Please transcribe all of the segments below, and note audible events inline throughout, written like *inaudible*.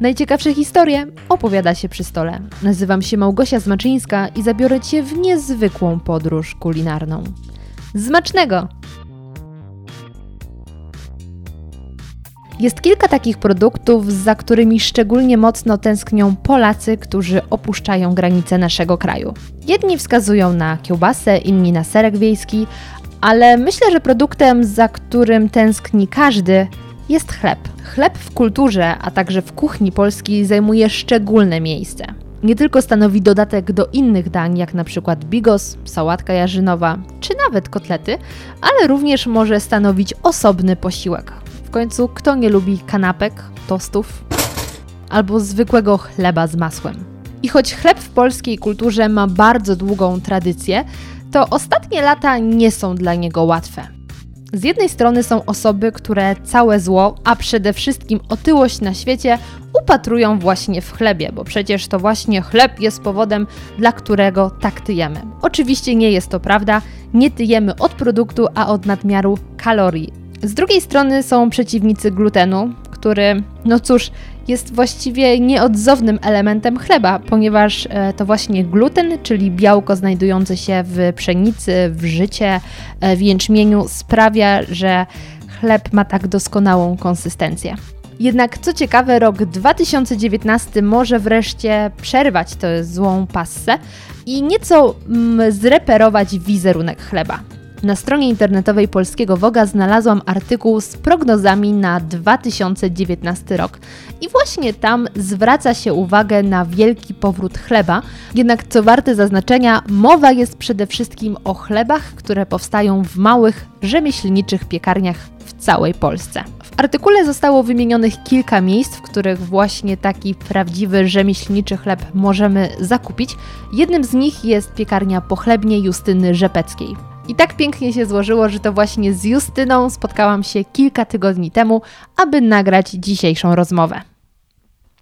Najciekawsze historie opowiada się przy stole. Nazywam się Małgosia Zmaczyńska i zabiorę Cię w niezwykłą podróż kulinarną. Zmacznego! Jest kilka takich produktów, za którymi szczególnie mocno tęsknią Polacy, którzy opuszczają granice naszego kraju. Jedni wskazują na kiełbasę, inni na serek wiejski, ale myślę, że produktem, za którym tęskni każdy, jest chleb. Chleb w kulturze, a także w kuchni polskiej zajmuje szczególne miejsce. Nie tylko stanowi dodatek do innych dań, jak na przykład bigos, sałatka jarzynowa, czy nawet kotlety, ale również może stanowić osobny posiłek. W końcu, kto nie lubi kanapek, tostów albo zwykłego chleba z masłem? I choć chleb w polskiej kulturze ma bardzo długą tradycję, to ostatnie lata nie są dla niego łatwe. Z jednej strony są osoby, które całe zło, a przede wszystkim otyłość na świecie upatrują właśnie w chlebie, bo przecież to właśnie chleb jest powodem, dla którego tak tyjemy. Oczywiście nie jest to prawda, nie tyjemy od produktu, a od nadmiaru kalorii. Z drugiej strony są przeciwnicy glutenu, który, no cóż, jest właściwie nieodzownym elementem chleba, ponieważ e, to właśnie gluten, czyli białko znajdujące się w pszenicy, w życie, e, w jęczmieniu, sprawia, że chleb ma tak doskonałą konsystencję. Jednak co ciekawe, rok 2019 może wreszcie przerwać tę złą passę i nieco mm, zreperować wizerunek chleba. Na stronie internetowej polskiego Woga znalazłam artykuł z prognozami na 2019 rok i właśnie tam zwraca się uwagę na wielki powrót chleba. Jednak co warte zaznaczenia, mowa jest przede wszystkim o chlebach, które powstają w małych, rzemieślniczych piekarniach w całej Polsce. W artykule zostało wymienionych kilka miejsc, w których właśnie taki prawdziwy rzemieślniczy chleb możemy zakupić. Jednym z nich jest piekarnia pochlebnie Justyny Rzepeckiej. I tak pięknie się złożyło, że to właśnie z Justyną spotkałam się kilka tygodni temu, aby nagrać dzisiejszą rozmowę.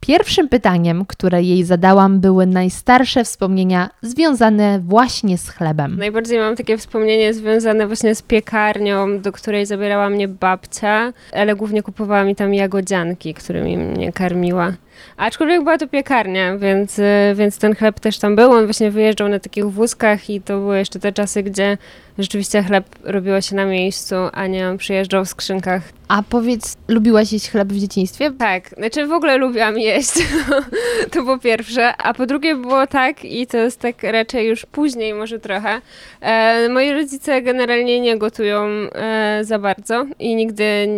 Pierwszym pytaniem, które jej zadałam, były najstarsze wspomnienia związane właśnie z chlebem. Najbardziej mam takie wspomnienie związane właśnie z piekarnią, do której zabierała mnie babcia, ale głównie kupowała mi tam jagodzianki, którymi mnie karmiła. Aczkolwiek była to piekarnia, więc, więc ten chleb też tam był. On właśnie wyjeżdżał na takich wózkach i to były jeszcze te czasy, gdzie rzeczywiście chleb robiło się na miejscu, a nie on przyjeżdżał w skrzynkach. A powiedz, lubiłaś jeść chleb w dzieciństwie? Tak, znaczy w ogóle lubiłam jeść, *laughs* to po pierwsze, a po drugie było tak i to jest tak raczej już później może trochę. E, moi rodzice generalnie nie gotują e, za bardzo i nigdy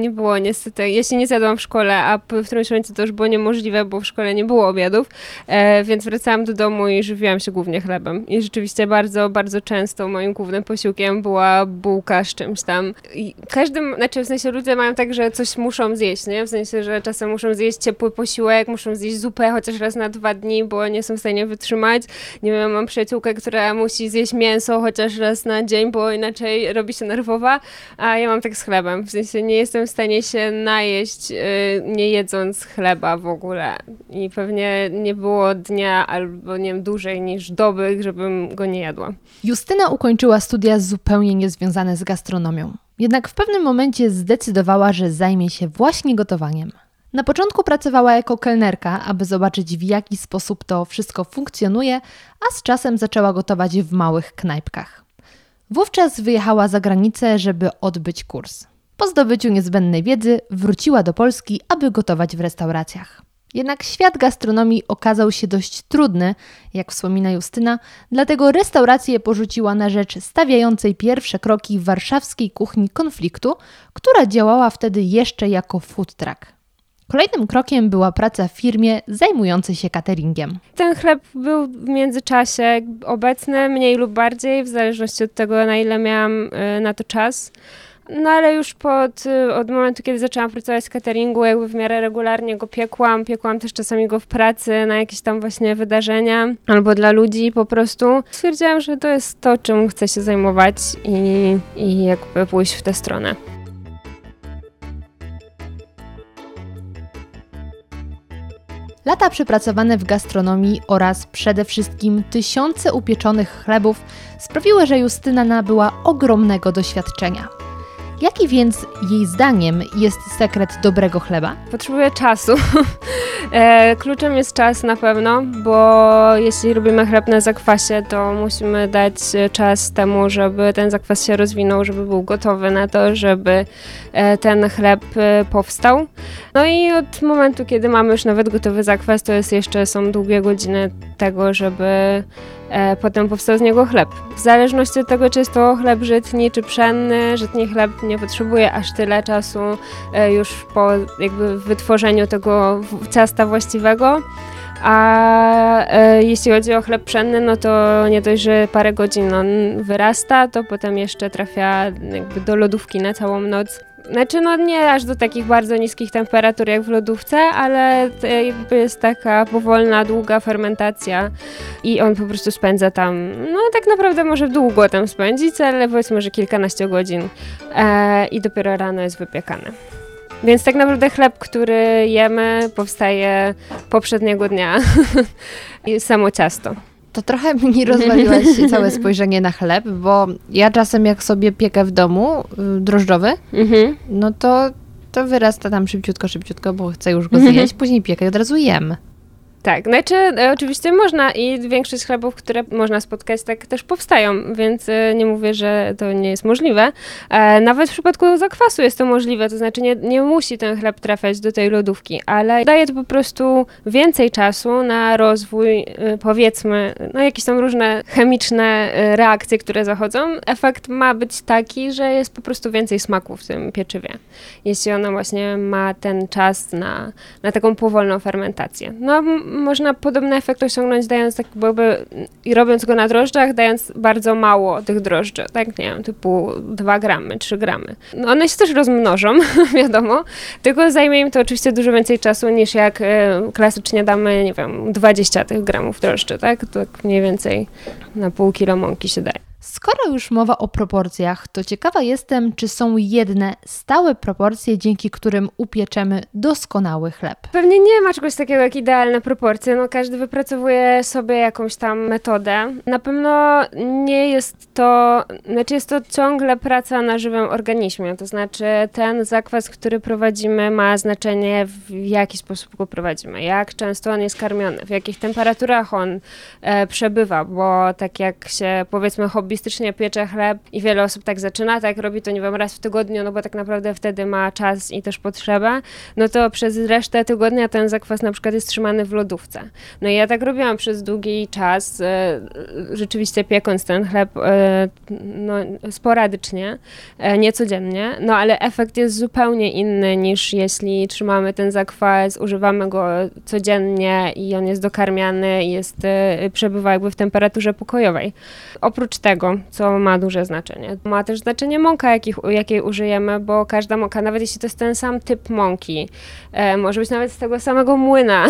nie było niestety, jeśli nie zjadłam w szkole, a w którymś momencie to już było niemożliwe, bo w szkole nie było obiadów, e, więc wracałam do domu i żywiłam się głównie chlebem. I rzeczywiście bardzo, bardzo często moim głównym posiłkiem była bułka z czymś tam. I każdym, znaczy w sensie ludzie mają tak, że coś muszą zjeść, nie? W sensie, że czasem muszą zjeść ciepły posiłek, muszą zjeść zupę chociaż raz na dwa dni, bo nie są w stanie wytrzymać. Nie wiem, mam przyjaciółkę, która musi zjeść mięso chociaż raz na dzień, bo inaczej robi się nerwowa, a ja mam tak z chlebem. W sensie nie jestem w stanie się najeść, yy, nie jedząc chleba w ogóle. I pewnie nie było dnia albo nie wiem, dłużej niż doby, żebym go nie jadła. Justyna ukończyła studia zupełnie niezwiązane z gastronomią. Jednak w pewnym momencie zdecydowała, że zajmie się właśnie gotowaniem. Na początku pracowała jako kelnerka, aby zobaczyć w jaki sposób to wszystko funkcjonuje, a z czasem zaczęła gotować w małych knajpkach. Wówczas wyjechała za granicę, żeby odbyć kurs. Po zdobyciu niezbędnej wiedzy wróciła do Polski, aby gotować w restauracjach. Jednak świat gastronomii okazał się dość trudny, jak wspomina Justyna, dlatego restaurację porzuciła na rzecz stawiającej pierwsze kroki warszawskiej kuchni konfliktu, która działała wtedy jeszcze jako food truck. Kolejnym krokiem była praca w firmie zajmującej się cateringiem. Ten chleb był w międzyczasie obecny, mniej lub bardziej, w zależności od tego, na ile miałam y, na to czas. No ale już pod, y, od momentu, kiedy zaczęłam pracować w cateringu, jakby w miarę regularnie go piekłam. Piekłam też czasami go w pracy na jakieś tam właśnie wydarzenia albo dla ludzi po prostu. Stwierdziłam, że to jest to, czym chcę się zajmować i, i jakby pójść w tę stronę. Lata przepracowane w gastronomii oraz przede wszystkim tysiące upieczonych chlebów sprawiły, że Justyna nabyła ogromnego doświadczenia. Jaki więc jej zdaniem jest sekret dobrego chleba? Potrzebuje czasu. *laughs* E, kluczem jest czas na pewno, bo jeśli robimy chleb na zakwasie, to musimy dać czas temu, żeby ten zakwas się rozwinął, żeby był gotowy na to, żeby e, ten chleb e, powstał. No i od momentu, kiedy mamy już nawet gotowy zakwas, to jest jeszcze są długie godziny tego, żeby potem powstał z niego chleb. W zależności od tego, czy jest to chleb żytni czy pszenny, żytni chleb nie potrzebuje aż tyle czasu e, już po jakby wytworzeniu tego ciasta właściwego. A e, jeśli chodzi o chleb pszenny, no to nie dość, że parę godzin on wyrasta, to potem jeszcze trafia jakby do lodówki na całą noc. Znaczy, no nie aż do takich bardzo niskich temperatur jak w lodówce, ale jakby jest taka powolna, długa fermentacja i on po prostu spędza tam, no tak naprawdę może długo tam spędzić, ale powiedzmy, że kilkanaście godzin e, i dopiero rano jest wypiekany. Więc tak naprawdę chleb, który jemy, powstaje poprzedniego dnia. *laughs* I samo ciasto. To trochę *laughs* mi rozwaliłaś całe spojrzenie na chleb, bo ja czasem jak sobie piekę w domu y, drożdżowy, mhm. no to, to wyrasta tam szybciutko, szybciutko, bo chcę już go mhm. zjeść, później piekę i od razu jem. Tak, znaczy e, oczywiście można i większość chlebów, które można spotkać, tak też powstają, więc e, nie mówię, że to nie jest możliwe. E, nawet w przypadku zakwasu jest to możliwe, to znaczy nie, nie musi ten chleb trafiać do tej lodówki, ale daje to po prostu więcej czasu na rozwój, powiedzmy, no jakieś tam różne chemiczne reakcje, które zachodzą. Efekt ma być taki, że jest po prostu więcej smaku w tym pieczywie, jeśli ono właśnie ma ten czas na, na taką powolną fermentację. No można podobny efekt osiągnąć dając tak jakby, i robiąc go na drożdżach, dając bardzo mało tych drożdży, tak, nie wiem, typu 2 gramy, 3 gramy. No one się też rozmnożą, *laughs* wiadomo, tylko zajmie im to oczywiście dużo więcej czasu niż jak e, klasycznie damy, nie wiem, 20 tych gramów drożdży, tak, tak mniej więcej na pół kilo mąki się daje. Skoro już mowa o proporcjach, to ciekawa jestem, czy są jedne stałe proporcje, dzięki którym upieczemy doskonały chleb. Pewnie nie ma czegoś takiego jak idealne proporcje. No, każdy wypracowuje sobie jakąś tam metodę. Na pewno nie jest to, znaczy jest to ciągle praca na żywym organizmie. To znaczy ten zakwas, który prowadzimy, ma znaczenie w jaki sposób go prowadzimy, jak często on jest karmiony, w jakich temperaturach on e, przebywa, bo tak jak się powiedzmy hobbystycznie hobbystycznie piecze chleb i wiele osób tak zaczyna, tak robi to, nie wiem, raz w tygodniu, no bo tak naprawdę wtedy ma czas i też potrzebę, no to przez resztę tygodnia ten zakwas na przykład jest trzymany w lodówce. No i ja tak robiłam przez długi czas, e, rzeczywiście piekąc ten chleb e, no, sporadycznie, e, niecodziennie, no ale efekt jest zupełnie inny niż jeśli trzymamy ten zakwas, używamy go codziennie i on jest dokarmiany jest, przebywa jakby w temperaturze pokojowej. Oprócz tego, co ma duże znaczenie. Ma też znaczenie mąka, jakich, jakiej użyjemy, bo każda mąka, nawet jeśli to jest ten sam typ mąki, e, może być nawet z tego samego młyna,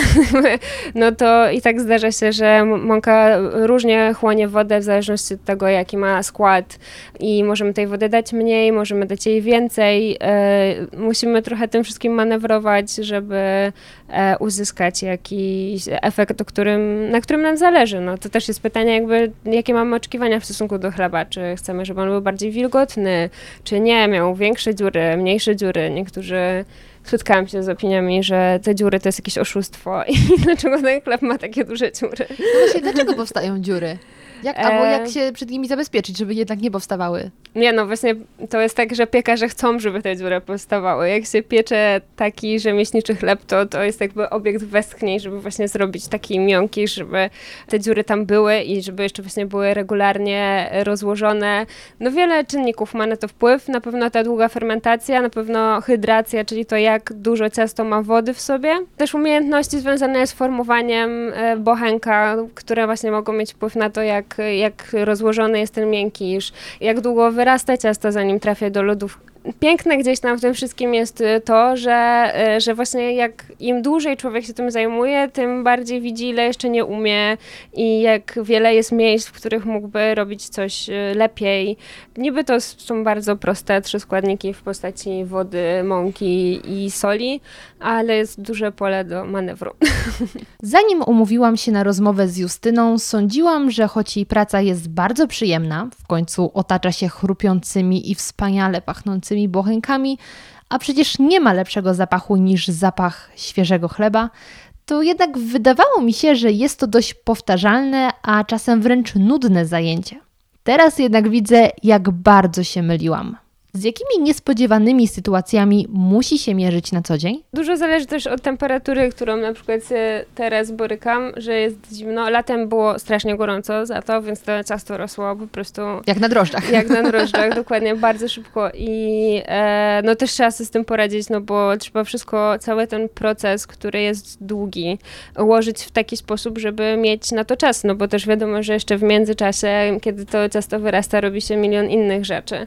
*laughs* no to i tak zdarza się, że mąka różnie chłonie wodę w zależności od tego, jaki ma skład i możemy tej wody dać mniej, możemy dać jej więcej. E, musimy trochę tym wszystkim manewrować, żeby e, uzyskać jakiś efekt, o którym, na którym nam zależy. No to też jest pytanie, jakby, jakie mamy oczekiwania w stosunku do chleba, czy chcemy, żeby on był bardziej wilgotny, czy nie, miał większe dziury, mniejsze dziury. Niektórzy spotkałam się z opiniami, że te dziury to jest jakieś oszustwo i *laughs* dlaczego ten chleb ma takie duże dziury. No właśnie, dlaczego powstają dziury? Jak, albo jak e, się przed nimi zabezpieczyć, żeby jednak nie powstawały? Nie, no właśnie to jest tak, że piekarze chcą, żeby te dziury powstawały. Jak się piecze taki rzemieślniczy chleb, to to jest jakby obiekt westchnień, żeby właśnie zrobić taki miąki, żeby te dziury tam były i żeby jeszcze właśnie były regularnie rozłożone. No wiele czynników ma na to wpływ. Na pewno ta długa fermentacja, na pewno hydracja, czyli to jak dużo ciasto ma wody w sobie. Też umiejętności związane z formowaniem e, bochenka, które właśnie mogą mieć wpływ na to, jak jak, jak rozłożony jest ten miękkiż, jak długo wyrasta ciasto, zanim trafia do lodówki piękne gdzieś tam w tym wszystkim jest y, to, że, y, że właśnie jak im dłużej człowiek się tym zajmuje, tym bardziej widzi, ile jeszcze nie umie i jak wiele jest miejsc, w których mógłby robić coś y, lepiej. Niby to są bardzo proste trzy składniki w postaci wody, mąki i soli, ale jest duże pole do manewru. *laughs* Zanim umówiłam się na rozmowę z Justyną, sądziłam, że choć jej praca jest bardzo przyjemna, w końcu otacza się chrupiącymi i wspaniale pachnącymi pachnącymi bochenkami, a przecież nie ma lepszego zapachu niż zapach świeżego chleba, to jednak wydawało mi się, że jest to dość powtarzalne, a czasem wręcz nudne zajęcie. Teraz jednak widzę, jak bardzo się myliłam. Z jakimi niespodziewanymi sytuacjami musi się mierzyć na co dzień? Dużo zależy też od temperatury, którą na przykład teraz borykam, że jest zimno. Latem było strasznie gorąco za to, więc to ciasto rosło po prostu... Jak na drożdżach. Jak na *laughs* drożdżach, dokładnie, bardzo szybko i e, no też trzeba sobie z tym poradzić, no bo trzeba wszystko, cały ten proces, który jest długi, ułożyć w taki sposób, żeby mieć na to czas, no bo też wiadomo, że jeszcze w międzyczasie, kiedy to ciasto wyrasta, robi się milion innych rzeczy.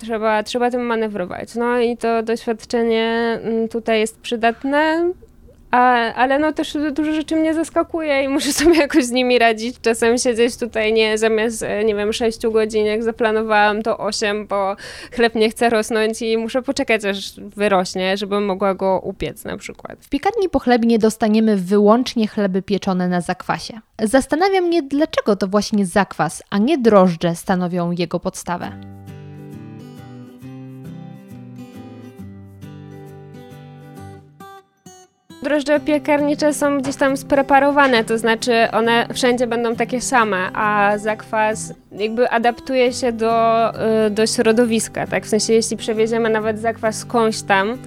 Trzeba, trzeba tym manewrować. No i to doświadczenie mm, tutaj jest przydatne, a, ale no też dużo rzeczy mnie zaskakuje i muszę sobie *laughs* jakoś z nimi radzić. Czasem siedzieć tutaj nie zamiast, e, nie wiem, 6 godzin, jak zaplanowałam, to 8, bo chleb nie chce rosnąć i muszę poczekać, aż wyrośnie, żebym mogła go upiec na przykład. W piekarni pochlebnie dostaniemy wyłącznie chleby pieczone na zakwasie. Zastanawiam mnie, dlaczego to właśnie zakwas, a nie drożdże stanowią jego podstawę. Drożdże piekarnicze są gdzieś tam spreparowane, to znaczy one wszędzie będą takie same, a zakwas jakby adaptuje się do, y, do środowiska, tak? W sensie jeśli przewieziemy nawet zakwas skądś tam,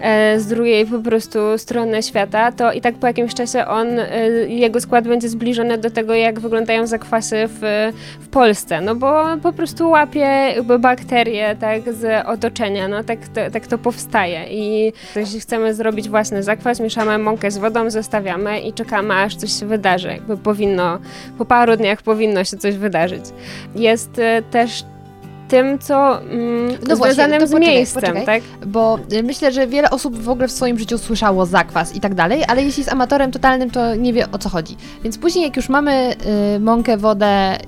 e, z drugiej po prostu strony świata, to i tak po jakimś czasie on, y, jego skład będzie zbliżony do tego, jak wyglądają zakwasy w, w Polsce, no bo po prostu łapie jakby bakterie, tak, z otoczenia, no tak to, tak to powstaje. I jeśli chcemy zrobić własny zakwas, mieszamy mieszamy mąkę z wodą, zostawiamy i czekamy, aż coś się wydarzy. Jakby powinno, po paru dniach powinno się coś wydarzyć. Jest e, też tym, co mm, no związanym właśnie, z poczekaj, miejscem, poczekaj, tak? Bo e, myślę, że wiele osób w ogóle w swoim życiu słyszało zakwas i tak dalej, ale jeśli jest amatorem totalnym, to nie wie o co chodzi. Więc później, jak już mamy y, mąkę, wodę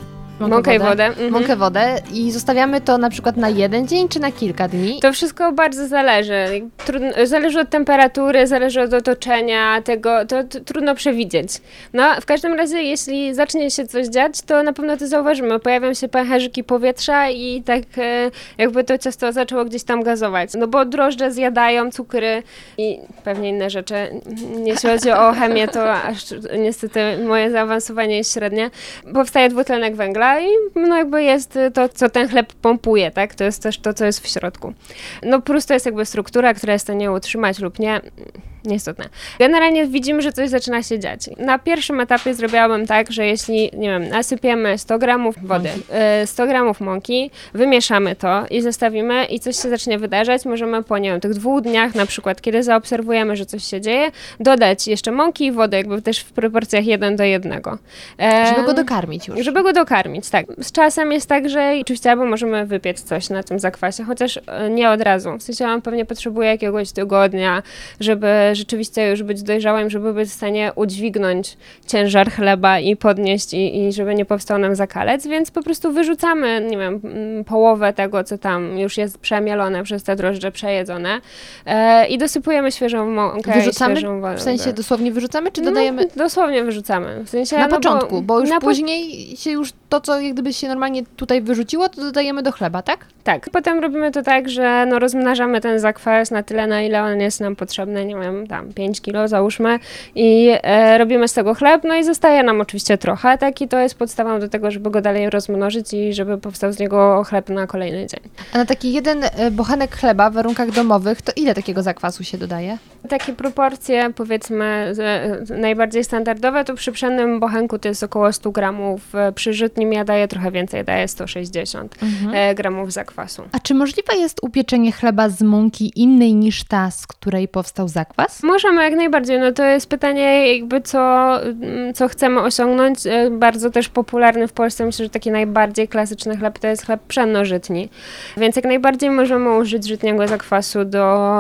mąkę, mąkę wodę, wodę. Mhm. mąkę wodę i zostawiamy to na przykład na jeden dzień czy na kilka dni? To wszystko bardzo zależy. Trudno, zależy od temperatury, zależy od otoczenia, tego to, to, trudno przewidzieć. No, w każdym razie, jeśli zacznie się coś dziać, to na pewno to zauważymy. Pojawią się pęcherzyki powietrza i tak e, jakby to ciasto zaczęło gdzieś tam gazować. No bo drożdże zjadają cukry i pewnie inne rzeczy. Jeśli chodzi o chemię, to aż niestety moje zaawansowanie jest średnie. Powstaje dwutlenek węgla, i no jakby jest to, co ten chleb pompuje, tak? To jest też to, co jest w środku. No po prostu jest jakby struktura, która jest w stanie utrzymać lub nie Nieistotne. Generalnie widzimy, że coś zaczyna się dziać. Na pierwszym etapie zrobiłabym tak, że jeśli, nie wiem, nasypiemy 100 gramów wody, 100 y, gramów mąki, wymieszamy to i zostawimy i coś się zacznie wydarzać, możemy po, nie wiem, tych dwóch dniach na przykład, kiedy zaobserwujemy, że coś się dzieje, dodać jeszcze mąki i wody, jakby też w proporcjach 1 do 1. E, żeby go dokarmić już. Żeby go dokarmić, tak. Z czasem jest tak, że oczywiście albo możemy wypiec coś na tym zakwasie, chociaż e, nie od razu. W sensie on pewnie potrzebuje jakiegoś tygodnia, żeby rzeczywiście już być dojrzałym, żeby być w stanie udźwignąć ciężar chleba i podnieść i, i żeby nie powstał nam zakalec, więc po prostu wyrzucamy, nie wiem, mm, połowę tego, co tam już jest przemielone przez te drożdże, przejedzone e, i dosypujemy świeżą mąkę wyrzucamy? świeżą wodę. W sensie dosłownie wyrzucamy, czy dodajemy? No, dosłownie wyrzucamy. W sensie, na no początku, bo, bo już później po... się już to, co jak gdyby się normalnie tutaj wyrzuciło, to dodajemy do chleba, tak? Tak. Potem robimy to tak, że no rozmnażamy ten zakwas na tyle, na ile on jest nam potrzebny, nie wiem, tam 5 kilo załóżmy i e, robimy z tego chleb, no i zostaje nam oczywiście trochę, tak i to jest podstawą do tego, żeby go dalej rozmnożyć i żeby powstał z niego chleb na kolejny dzień. A na taki jeden e, bochenek chleba w warunkach domowych, to ile takiego zakwasu się dodaje? Takie proporcje, powiedzmy, najbardziej standardowe, to przy pszennym bochenku to jest około 100 gramów, e, przy żytnim ja daję trochę więcej, daję 160 mhm. E, gramów zakwasu. A czy możliwe jest upieczenie chleba z mąki innej niż ta, z której powstał zakwas? Możemy jak najbardziej. No to jest pytanie jakby co, mm, co chcemy osiągnąć. E, bardzo też popularny w Polsce, myślę, że taki najbardziej klasyczny chleb to jest chleb pszennożytni. Więc jak najbardziej możemy użyć żytniego zakwasu do,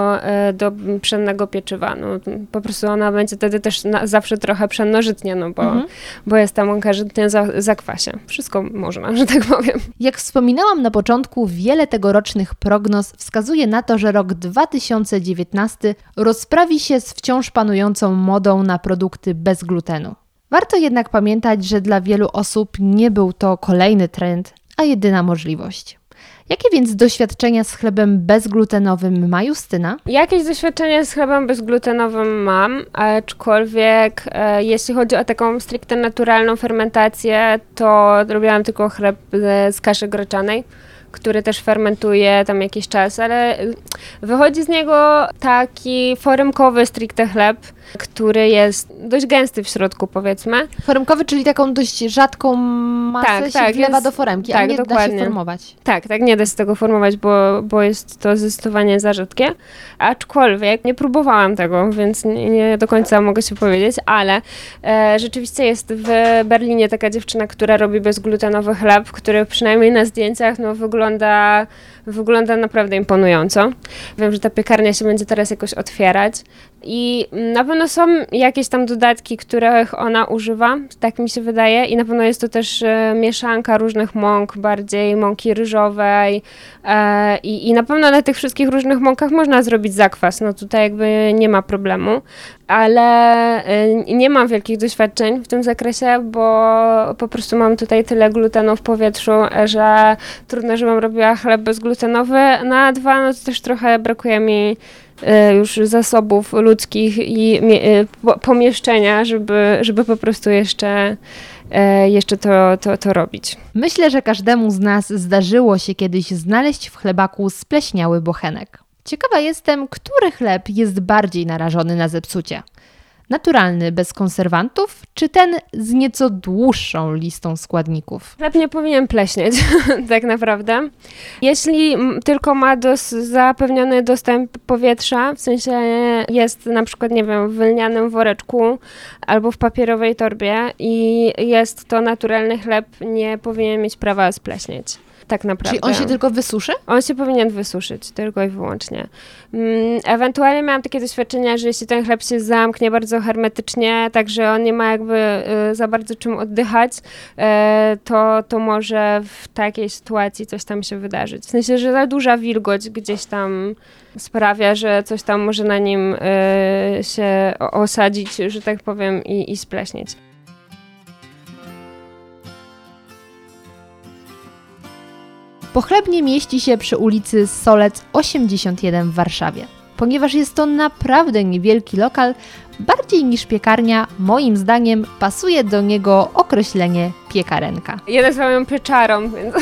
do pszennego pieczywa. No, po prostu ona będzie wtedy też na, zawsze trochę pszennożytnia, no bo, mhm. bo jest ta mąka żytnia za, zakwasie. Wszystko można, *laughs* że tak powiem. Jak wspominałam na początku, wiele tegorocznych prognoz wskazuje na to, że rok 2019 rozprawi się z wciąż panującą modą na produkty bez glutenu. Warto jednak pamiętać, że dla wielu osób nie był to kolejny trend, a jedyna możliwość. Jakie więc doświadczenia z chlebem bezglutenowym ma Justyna? Jakieś doświadczenie z chlebem bezglutenowym mam, aczkolwiek e, jeśli chodzi o taką stricte naturalną fermentację, to robiłam tylko chleb z kaszy groczanej który też fermentuje tam jakiś czas, ale wychodzi z niego taki foremkowy stricte chleb, który jest dość gęsty w środku, powiedzmy. Foremkowy, czyli taką dość rzadką masę tak, się tak, wlewa jest, do foremki, tak, a nie dokładnie. da się formować. Tak, tak, nie da się tego formować, bo, bo jest to zdecydowanie za rzadkie. Aczkolwiek nie próbowałam tego, więc nie, nie do końca mogę się powiedzieć, ale e, rzeczywiście jest w Berlinie taka dziewczyna, która robi bezglutenowy chleb, który przynajmniej na zdjęciach no, wygląda wygląda naprawdę imponująco. Wiem, że ta piekarnia się będzie teraz jakoś otwierać i na pewno są jakieś tam dodatki, których ona używa, tak mi się wydaje. I na pewno jest to też e, mieszanka różnych mąk, bardziej mąki ryżowej e, i, i na pewno na tych wszystkich różnych mąkach można zrobić zakwas, no tutaj jakby nie ma problemu, ale e, nie mam wielkich doświadczeń w tym zakresie, bo po prostu mam tutaj tyle glutenu w powietrzu, że trudno, żebym robiła chleb bez glutenu glutenowy, na dwa no to też trochę brakuje mi e, już zasobów ludzkich i e, pomieszczenia, żeby, żeby po prostu jeszcze, jeszcze to, to, to robić. Myślę, że każdemu z nas zdarzyło się kiedyś znaleźć w chlebaku spleśniały bochenek. Ciekawa jestem, który chleb jest bardziej narażony na zepsucie naturalny bez konserwantów, czy ten z nieco dłuższą listą składników? Chleb nie powinien pleśnieć, *laughs* tak naprawdę. Jeśli tylko ma dos zapewniony dostęp powietrza, w sensie jest na przykład, nie wiem, w lnianym woreczku albo w papierowej torbie i jest to naturalny chleb, nie powinien mieć prawa spleśnieć tak naprawdę. Czyli on się tylko wysuszy? On się powinien wysuszyć, tylko i wyłącznie. Mm, ewentualnie miałam takie doświadczenia, że jeśli ten chleb się zamknie bardzo hermetycznie, tak że on nie ma jakby y, za bardzo czym oddychać, y, to, to może w takiej sytuacji coś tam się wydarzyć. W sensie, że za duża wilgoć gdzieś tam sprawia, że coś tam może na nim y, się osadzić, że tak powiem, i, i spleśnieć. Pochlebnie mieści się przy ulicy Solec 81 w Warszawie. Ponieważ jest to naprawdę niewielki lokal, bardziej niż piekarnia, moim zdaniem pasuje do niego określenie piekarenka. Ja nazywam ją pieczarą, więc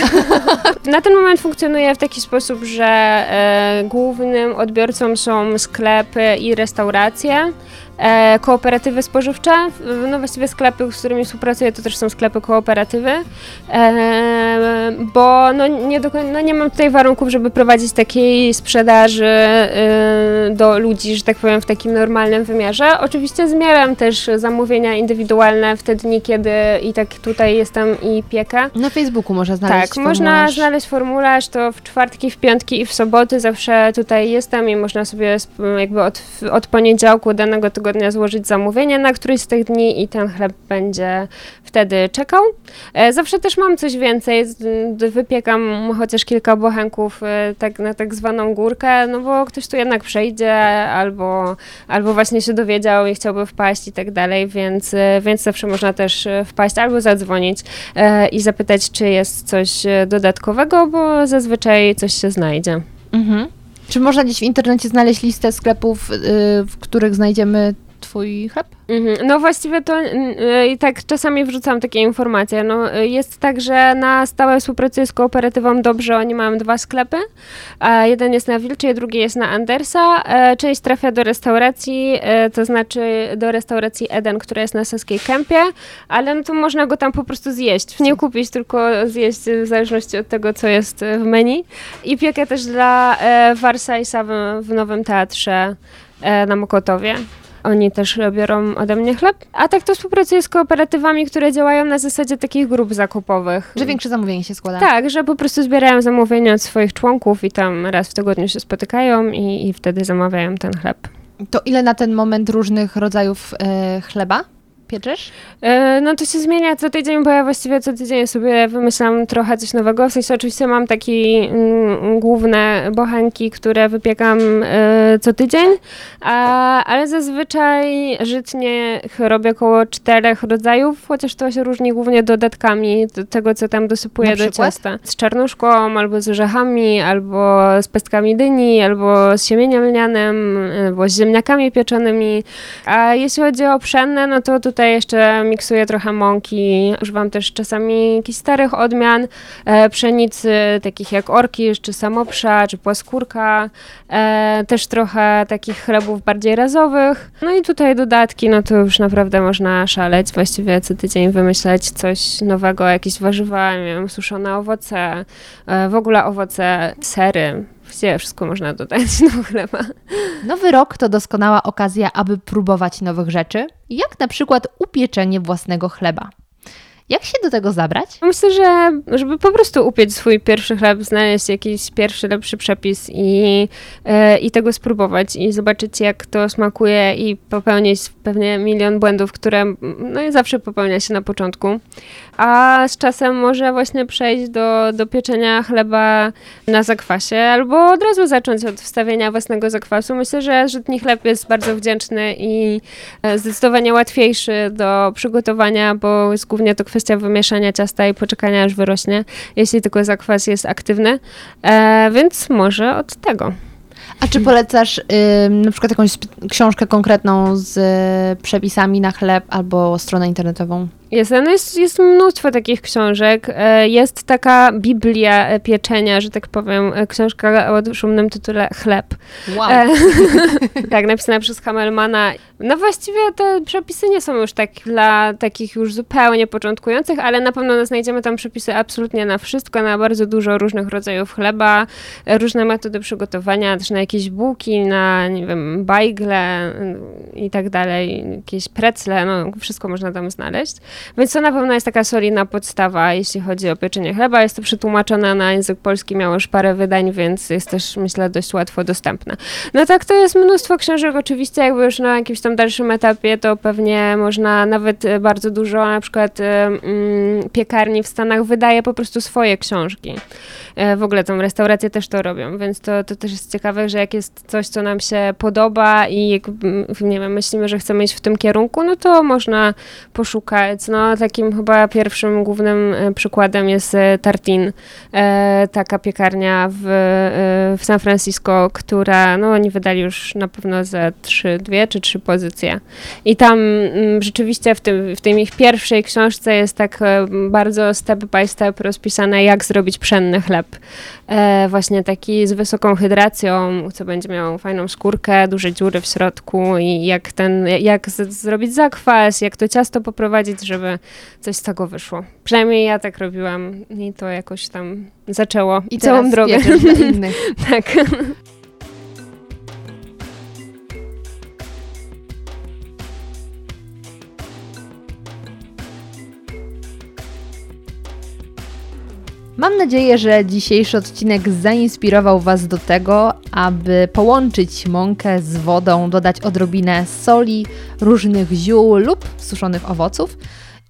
*laughs* na ten moment funkcjonuje w taki sposób, że e, głównym odbiorcą są sklepy i restauracje e, kooperatywy spożywcze. No właściwie sklepy, z którymi współpracuję, to też są sklepy kooperatywy, e, bo no nie, do, no nie mam tutaj warunków, żeby prowadzić takiej sprzedaży e, do ludzi, że tak powiem, w takim normalnym wymiarze. Oczywiście zmieram też zamówienia indywidualne w te dni, kiedy i tak tutaj jestem i piekę. Na Facebooku można znaleźć Tak, formularz. można znaleźć formularz, to w czwartki, w piątki i w soboty zawsze tutaj jestem i można sobie jakby od, od poniedziałku danego tygodnia tygodnia złożyć zamówienie na któryś z tych dni i ten chleb będzie wtedy czekał. E, zawsze też mam coś więcej, wypiekam chociaż kilka bochenków e, tak, na tak zwaną górkę, no bo ktoś tu jednak przejdzie albo, albo właśnie się dowiedział i chciałby wpaść i tak dalej, więc, e, więc zawsze można też wpaść albo zadzwonić i zapytać, czy jest coś dodatkowego, bo zazwyczaj coś się znajdzie. Mhm. Czy można gdzieś w internecie znaleźć listę sklepów, y, w których znajdziemy Twój chleb? Mhm. No właściwie to y, i tak czasami wrzucam takie informacje. No, y, jest tak, że na stałe współpracuję z kooperatywą Dobrze, oni mają dwa sklepy. Jeden jest na Wilczy, drugi jest na Andersa. E, część trafia do restauracji, e, to znaczy do restauracji Eden, która jest na Saskiej Kępie, ale no to można go tam po prostu zjeść. Nie kupić, tylko zjeść w zależności od tego, co jest w menu. I piekę też dla e, Warsajsa w, w Nowym Teatrze na Mokotowie. Oni też biorą ode mnie chleb. A tak to współpracuję z kooperatywami, które działają na zasadzie takich grup zakupowych. Że większe zamówienie się składa? Tak, że po prostu zbierają zamówienia od swoich członków i tam raz w tygodniu się spotykają i, i wtedy zamawiają ten chleb. To ile na ten moment różnych rodzajów e, chleba pieczesz? E, no to się zmienia co tydzień, bo ja właściwie co tydzień sobie wymyślam trochę coś nowego. W sensie oczywiście mam takie mm, główne bochenki, które wypiekam e, co tydzień, a, ale zazwyczaj żytnie robię około czterech rodzajów, chociaż to się różni głównie dodatkami do tego, co tam dosypuję do ciasta. Z czarnuszką, albo z orzechami, albo z pestkami dyni, albo z siemieniem lnianym, albo z ziemniakami pieczonymi. A jeśli chodzi o pszenne, no to tutaj jeszcze miksuję trochę mąki. Używam też czasami jakichś starych odmian e, pszenicy, takich jak orkisz, czy samopsza, czy płaskórka. E, też trochę takich chlebów bardziej razowych. No i tutaj dodatki, no to już naprawdę można szaleć. Właściwie co tydzień wymyślać coś nowego, jakieś warzywa, nie wiem, suszone owoce, e, w ogóle owoce, sery. Gdzie wszystko można dodać do *laughs* chleba. Nowy rok to doskonała okazja, aby próbować nowych rzeczy, jak na przykład upieczenie własnego chleba. Jak się do tego zabrać? Myślę, że żeby po prostu upiec swój pierwszy chleb, znaleźć jakiś pierwszy, lepszy przepis i, e, i tego spróbować i zobaczyć, jak to smakuje i popełnić pewnie milion błędów, które no zawsze popełnia się na początku. A z czasem może właśnie przejść do, do pieczenia chleba na zakwasie albo od razu zacząć od wstawienia własnego zakwasu. Myślę, że żytni chleb jest bardzo wdzięczny i e, zdecydowanie łatwiejszy do przygotowania, bo jest głównie to kwestia kwestia wymieszania ciasta i poczekania aż wyrośnie, jeśli tylko zakwas jest aktywny, e, więc może od tego. A czy polecasz y, na przykład jakąś książkę konkretną z y, przepisami na chleb albo stronę internetową? Jest, no jest, jest mnóstwo takich książek. E, jest taka Biblia e, pieczenia, że tak powiem, e, książka o szumnym tytule Chleb. Wow. *laughs* tak, napisana przez Hamelmana. No właściwie te przepisy nie są już tak dla takich już zupełnie początkujących, ale na pewno znajdziemy tam przepisy absolutnie na wszystko, na bardzo dużo różnych rodzajów chleba, różne metody przygotowania, też na jakieś bułki, na, nie wiem, bajgle i tak dalej, jakieś precle, no wszystko można tam znaleźć. Więc to na pewno jest taka solidna podstawa, jeśli chodzi o pieczenie chleba. Jest to przetłumaczone na język polski, miało już parę wydań, więc jest też, myślę, dość łatwo dostępne. No tak, to jest mnóstwo książek, oczywiście jakby już na jakimś tam dalszym etapie, to pewnie można nawet e, bardzo dużo, na przykład e, mm, piekarni w Stanach wydaje po prostu swoje książki. E, w ogóle tą restaurację też to robią, więc to, to też jest ciekawe, że jak jest coś, co nam się podoba i jak, nie wiem, myślimy, że chcemy iść w tym kierunku, no to można poszukać, no takim chyba pierwszym głównym e, przykładem jest e, Tartin, e, taka piekarnia w, w San Francisco, która, no oni wydali już na pewno ze trzy, dwie czy trzy pozycje. I tam mm, rzeczywiście w, tym, w tej ich pierwszej książce jest tak bardzo step by step rozpisane, jak zrobić pszenny chleb. Właśnie taki z wysoką hydracją, co będzie miał fajną skórkę, duże dziury w środku i jak ten, jak zrobić zakwas, jak to ciasto poprowadzić, żeby żeby coś z tego wyszło. Przynajmniej ja tak robiłam i to jakoś tam zaczęło I całą drogę. *laughs* tak. Mam nadzieję, że dzisiejszy odcinek zainspirował Was do tego, aby połączyć mąkę z wodą, dodać odrobinę soli, różnych ziół lub suszonych owoców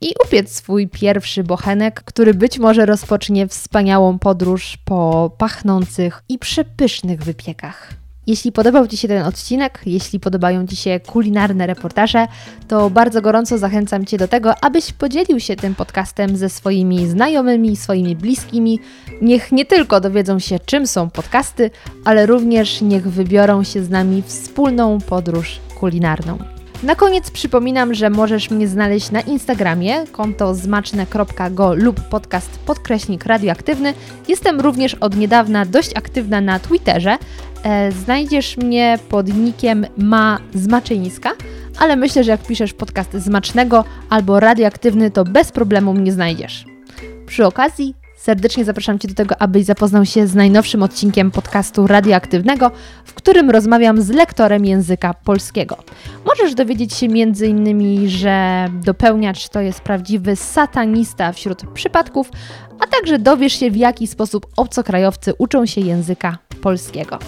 i upiec swój pierwszy bochenek, który być może rozpocznie wspaniałą podróż po pachnących i przepysznych wypiekach. Jeśli podobał Ci się ten odcinek, jeśli podobają Ci się kulinarne reportaże, to bardzo gorąco zachęcam Cię do tego, abyś podzielił się tym podcastem ze swoimi znajomymi, swoimi bliskimi. Niech nie tylko dowiedzą się, czym są podcasty, ale również niech wybiorą się z nami wspólną podróż kulinarną. Na koniec przypominam, że możesz mnie znaleźć na Instagramie, konto zmaczne.go lub podcast podkreśnik radioaktywny. Jestem również od niedawna dość aktywna na Twitterze. E, znajdziesz mnie pod nickiem ma zmaczyńska, ale myślę, że jak piszesz podcast zmacznego albo radioaktywny, to bez problemu mnie znajdziesz. Przy okazji Serdecznie zapraszam Cię do tego, abyś zapoznał się z najnowszym odcinkiem podcastu radioaktywnego, w którym rozmawiam z lektorem języka polskiego. Możesz dowiedzieć się m.in., że dopełniacz to jest prawdziwy satanista wśród przypadków, a także dowiesz się, w jaki sposób obcokrajowcy uczą się języka polskiego.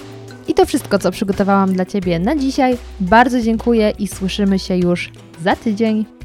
I to wszystko, co przygotowałam dla Ciebie na dzisiaj. Bardzo dziękuję i słyszymy się już za tydzień.